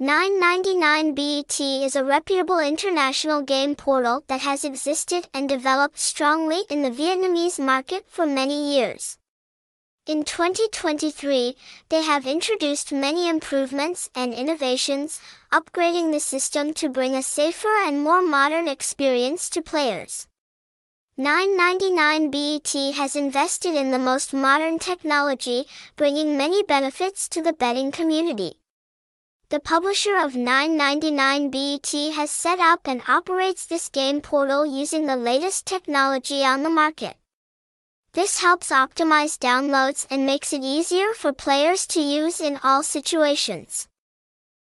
999BET is a reputable international game portal that has existed and developed strongly in the Vietnamese market for many years. In 2023, they have introduced many improvements and innovations, upgrading the system to bring a safer and more modern experience to players. 999BET has invested in the most modern technology, bringing many benefits to the betting community. The publisher of 999BET has set up and operates this game portal using the latest technology on the market. This helps optimize downloads and makes it easier for players to use in all situations.